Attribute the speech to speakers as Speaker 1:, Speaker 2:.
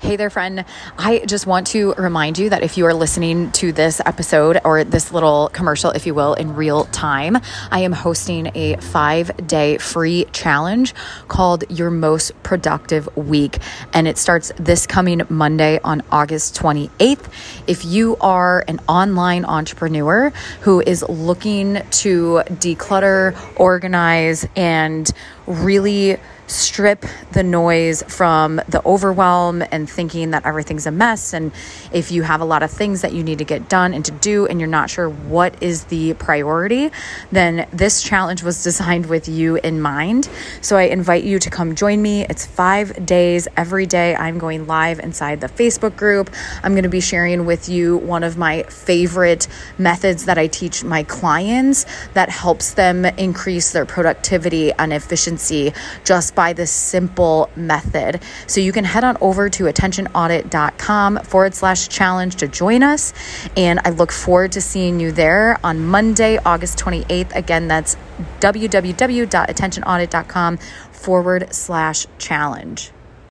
Speaker 1: Hey there, friend. I just want to remind you that if you are listening to this episode or this little commercial, if you will, in real time, I am hosting a five day free challenge called Your Most Productive Week. And it starts this coming Monday on August 28th. If you are an online entrepreneur who is looking to declutter, organize, and really strip the noise from the overwhelm and thinking that everything's a mess. And if you have a lot of things that you need to get done and to do, and you're not sure what is the priority, then this challenge was designed with you in mind. So I invite you to come join me. It's five days every day. I'm going live inside the Facebook group. I'm going to be sharing with you one of my favorite methods that I teach my clients that helps them increase their productivity and efficiency just by this simple method. So you can head on over to attentionaudit.com forward slash challenge to join us. And I look forward to seeing you there on Monday, August 28th. Again, that's www.attentionaudit.com forward slash challenge.